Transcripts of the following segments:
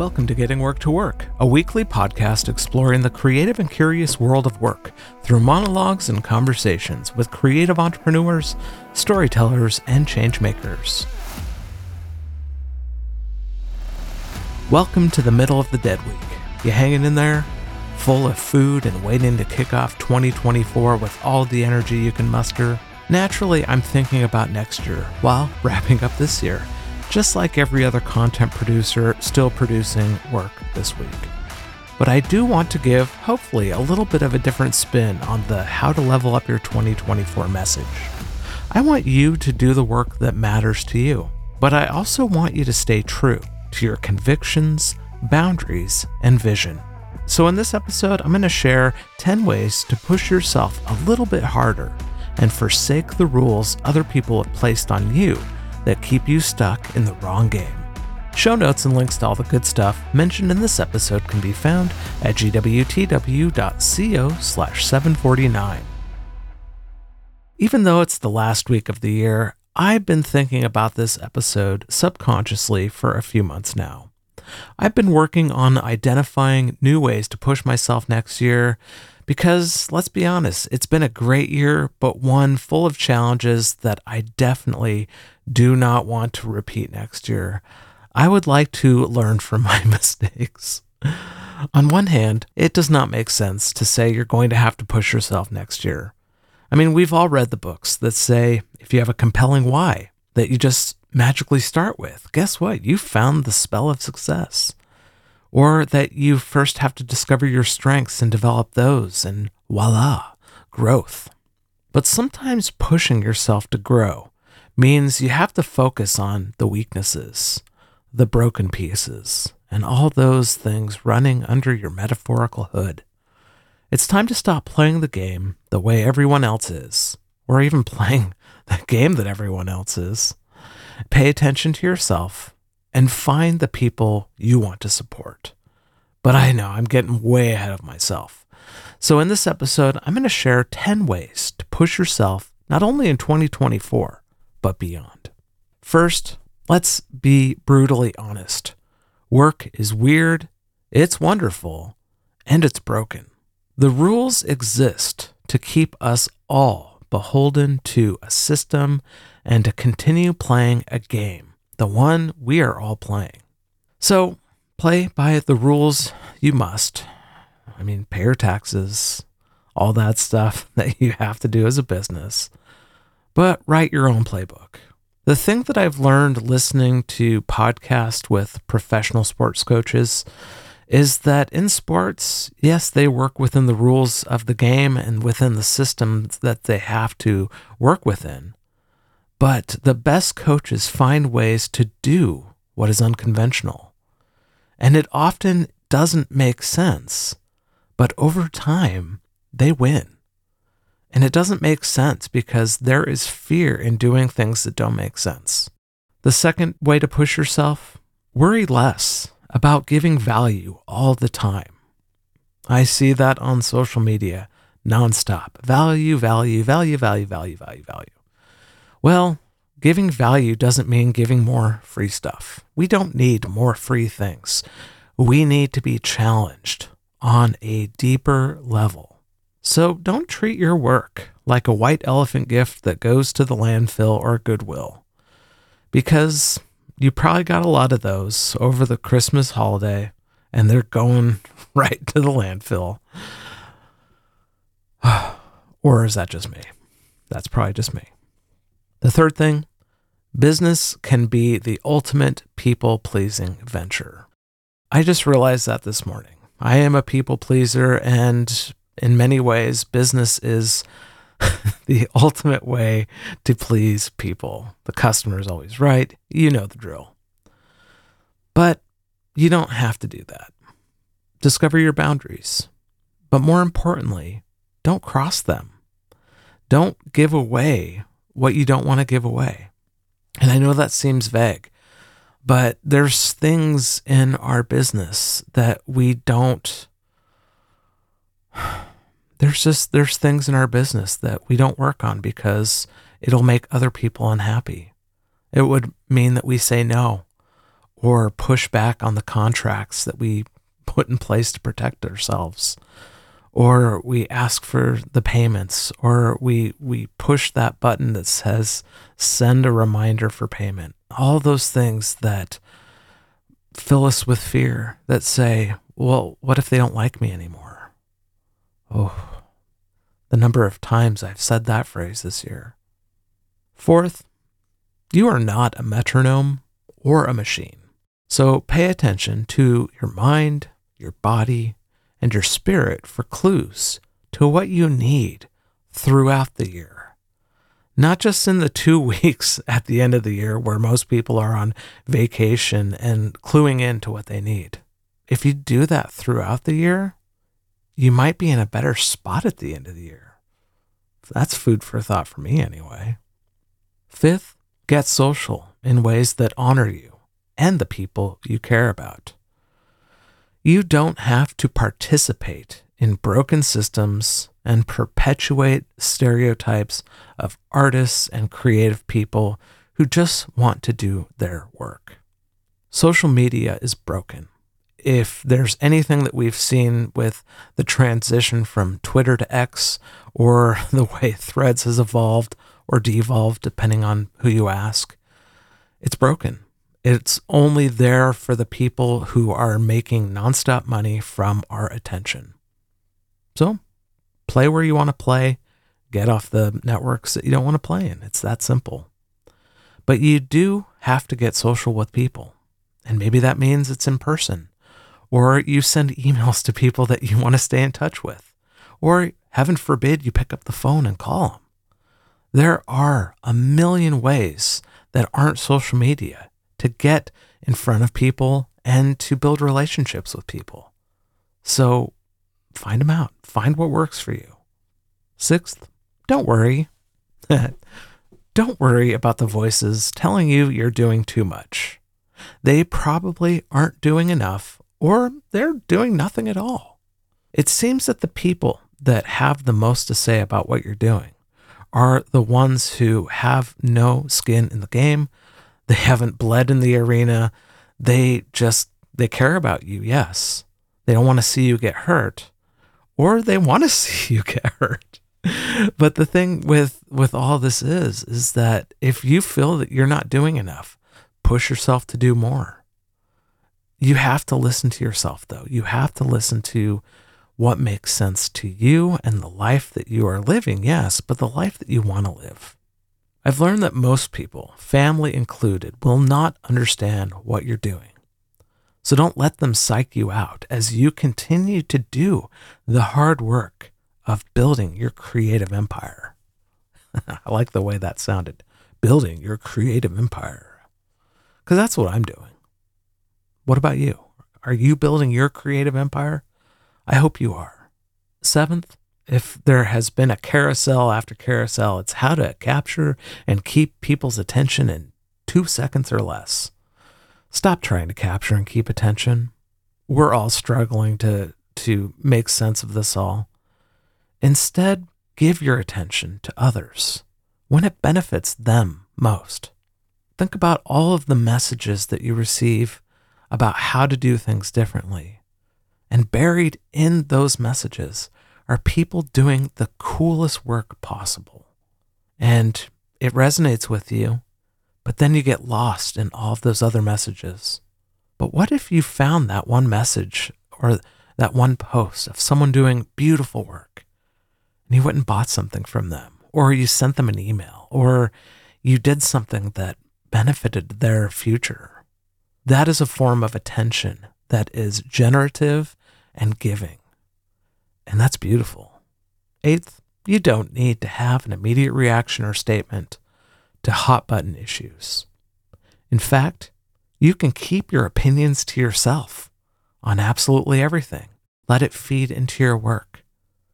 Welcome to Getting Work to Work, a weekly podcast exploring the creative and curious world of work through monologues and conversations with creative entrepreneurs, storytellers, and changemakers. Welcome to the middle of the dead week. You hanging in there? Full of food and waiting to kick off 2024 with all the energy you can muster? Naturally, I'm thinking about next year while wrapping up this year just like every other content producer still producing work this week. But I do want to give, hopefully, a little bit of a different spin on the how to level up your 2024 message. I want you to do the work that matters to you, but I also want you to stay true to your convictions, boundaries, and vision. So, in this episode, I'm going to share 10 ways to push yourself a little bit harder and forsake the rules other people have placed on you that keep you stuck in the wrong game. Show notes and links to all the good stuff mentioned in this episode can be found at gwtw.co slash 749. Even though it's the last week of the year, I've been thinking about this episode subconsciously for a few months now. I've been working on identifying new ways to push myself next year because let's be honest, it's been a great year, but one full of challenges that I definitely do not want to repeat next year. I would like to learn from my mistakes. On one hand, it does not make sense to say you're going to have to push yourself next year. I mean, we've all read the books that say if you have a compelling why that you just magically start with, guess what? You found the spell of success or that you first have to discover your strengths and develop those, and voila, growth. But sometimes pushing yourself to grow means you have to focus on the weaknesses, the broken pieces, and all those things running under your metaphorical hood. It's time to stop playing the game the way everyone else is, or even playing the game that everyone else is. Pay attention to yourself and find the people you want to support. But I know I'm getting way ahead of myself. So, in this episode, I'm going to share 10 ways to push yourself not only in 2024, but beyond. First, let's be brutally honest work is weird, it's wonderful, and it's broken. The rules exist to keep us all beholden to a system and to continue playing a game the one we are all playing. So, play by the rules you must. I mean, pay your taxes, all that stuff that you have to do as a business, but write your own playbook. The thing that I've learned listening to podcasts with professional sports coaches is that in sports, yes, they work within the rules of the game and within the systems that they have to work within. But the best coaches find ways to do what is unconventional. And it often doesn't make sense, but over time, they win. And it doesn't make sense because there is fear in doing things that don't make sense. The second way to push yourself worry less about giving value all the time. I see that on social media nonstop value, value, value, value, value, value, value. Well, giving value doesn't mean giving more free stuff. We don't need more free things. We need to be challenged on a deeper level. So don't treat your work like a white elephant gift that goes to the landfill or Goodwill. Because you probably got a lot of those over the Christmas holiday and they're going right to the landfill. or is that just me? That's probably just me. The third thing business can be the ultimate people pleasing venture. I just realized that this morning. I am a people pleaser, and in many ways, business is the ultimate way to please people. The customer is always right. You know the drill. But you don't have to do that. Discover your boundaries. But more importantly, don't cross them. Don't give away what you don't want to give away. And I know that seems vague, but there's things in our business that we don't there's just there's things in our business that we don't work on because it'll make other people unhappy. It would mean that we say no or push back on the contracts that we put in place to protect ourselves. Or we ask for the payments or we we push that button that says send a reminder for payment. All those things that fill us with fear that say well what if they don't like me anymore oh the number of times i've said that phrase this year fourth you are not a metronome or a machine so pay attention to your mind your body, and your spirit for clues to what you need throughout the year. Not just in the two weeks at the end of the year where most people are on vacation and cluing in to what they need. If you do that throughout the year, you might be in a better spot at the end of the year. That's food for thought for me, anyway. Fifth, get social in ways that honor you and the people you care about. You don't have to participate in broken systems and perpetuate stereotypes of artists and creative people who just want to do their work. Social media is broken. If there's anything that we've seen with the transition from Twitter to X, or the way threads has evolved or devolved, depending on who you ask, it's broken. It's only there for the people who are making nonstop money from our attention. So play where you want to play, get off the networks that you don't want to play in. It's that simple. But you do have to get social with people. And maybe that means it's in person, or you send emails to people that you want to stay in touch with, or heaven forbid you pick up the phone and call them. There are a million ways that aren't social media to get in front of people and to build relationships with people. So find them out, find what works for you. Sixth, don't worry. don't worry about the voices telling you you're doing too much. They probably aren't doing enough or they're doing nothing at all. It seems that the people that have the most to say about what you're doing are the ones who have no skin in the game, they haven't bled in the arena. They just they care about you. Yes. They don't want to see you get hurt or they want to see you get hurt. But the thing with with all this is is that if you feel that you're not doing enough, push yourself to do more. You have to listen to yourself though. You have to listen to what makes sense to you and the life that you are living, yes, but the life that you want to live. I've learned that most people, family included, will not understand what you're doing. So don't let them psych you out as you continue to do the hard work of building your creative empire. I like the way that sounded building your creative empire. Because that's what I'm doing. What about you? Are you building your creative empire? I hope you are. Seventh, if there has been a carousel after carousel, it's how to capture and keep people's attention in two seconds or less. Stop trying to capture and keep attention. We're all struggling to, to make sense of this all. Instead, give your attention to others when it benefits them most. Think about all of the messages that you receive about how to do things differently. And buried in those messages are people doing the coolest work possible. And it resonates with you, but then you get lost in all of those other messages. But what if you found that one message or that one post of someone doing beautiful work and you went and bought something from them, or you sent them an email, or you did something that benefited their future? That is a form of attention that is generative and giving. And that's beautiful. Eighth, you don't need to have an immediate reaction or statement to hot button issues. In fact, you can keep your opinions to yourself on absolutely everything. Let it feed into your work.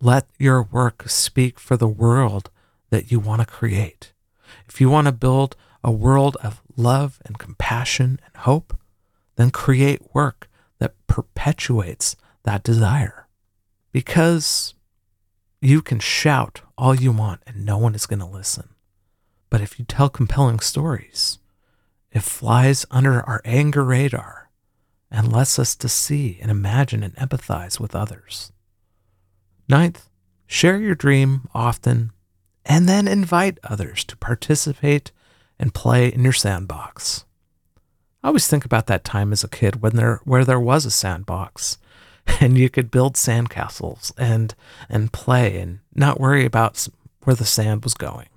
Let your work speak for the world that you want to create. If you want to build a world of love and compassion and hope, then create work that perpetuates that desire because you can shout all you want and no one is going to listen. But if you tell compelling stories It flies under our anger radar and lets us to see and imagine and empathize with others. Ninth, share your dream often and then invite others to participate and play in your sandbox. I always think about that time as a kid when there where there was a sandbox and you could build sandcastles and and play and not worry about where the sand was going.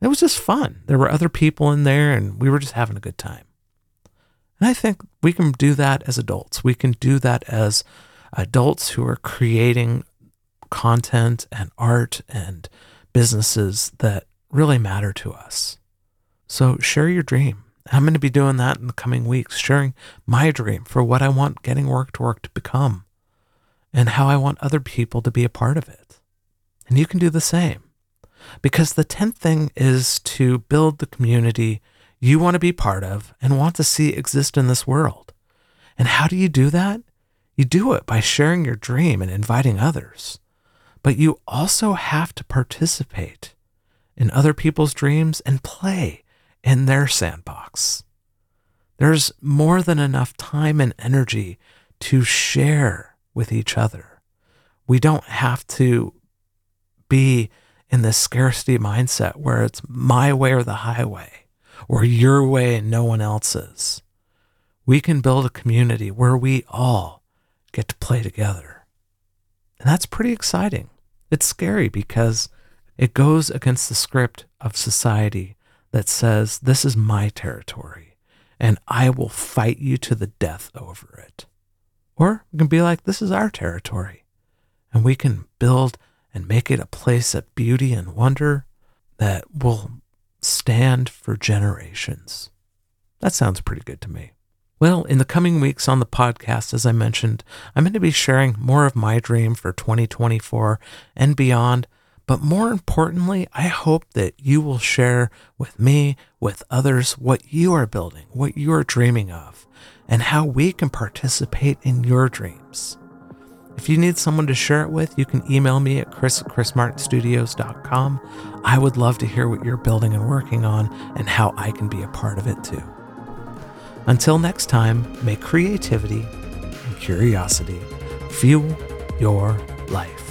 It was just fun. There were other people in there and we were just having a good time. And I think we can do that as adults. We can do that as adults who are creating content and art and businesses that really matter to us. So share your dream. I'm going to be doing that in the coming weeks, sharing my dream for what I want getting work to work to become and how I want other people to be a part of it. And you can do the same. Because the 10th thing is to build the community you want to be part of and want to see exist in this world. And how do you do that? You do it by sharing your dream and inviting others. But you also have to participate in other people's dreams and play in their sandbox. There's more than enough time and energy to share with each other. We don't have to be in this scarcity mindset where it's my way or the highway, or your way and no one else's. We can build a community where we all get to play together. And that's pretty exciting. It's scary because it goes against the script of society that says, This is my territory, and I will fight you to the death over it. Or we can be like, This is our territory, and we can build and make it a place of beauty and wonder that will stand for generations. That sounds pretty good to me. Well, in the coming weeks on the podcast, as I mentioned, I'm going to be sharing more of my dream for 2024 and beyond. But more importantly, I hope that you will share with me, with others, what you are building, what you are dreaming of, and how we can participate in your dreams. If you need someone to share it with, you can email me at chris at chrismartinstudios.com. I would love to hear what you're building and working on and how I can be a part of it too. Until next time, may creativity and curiosity fuel your life.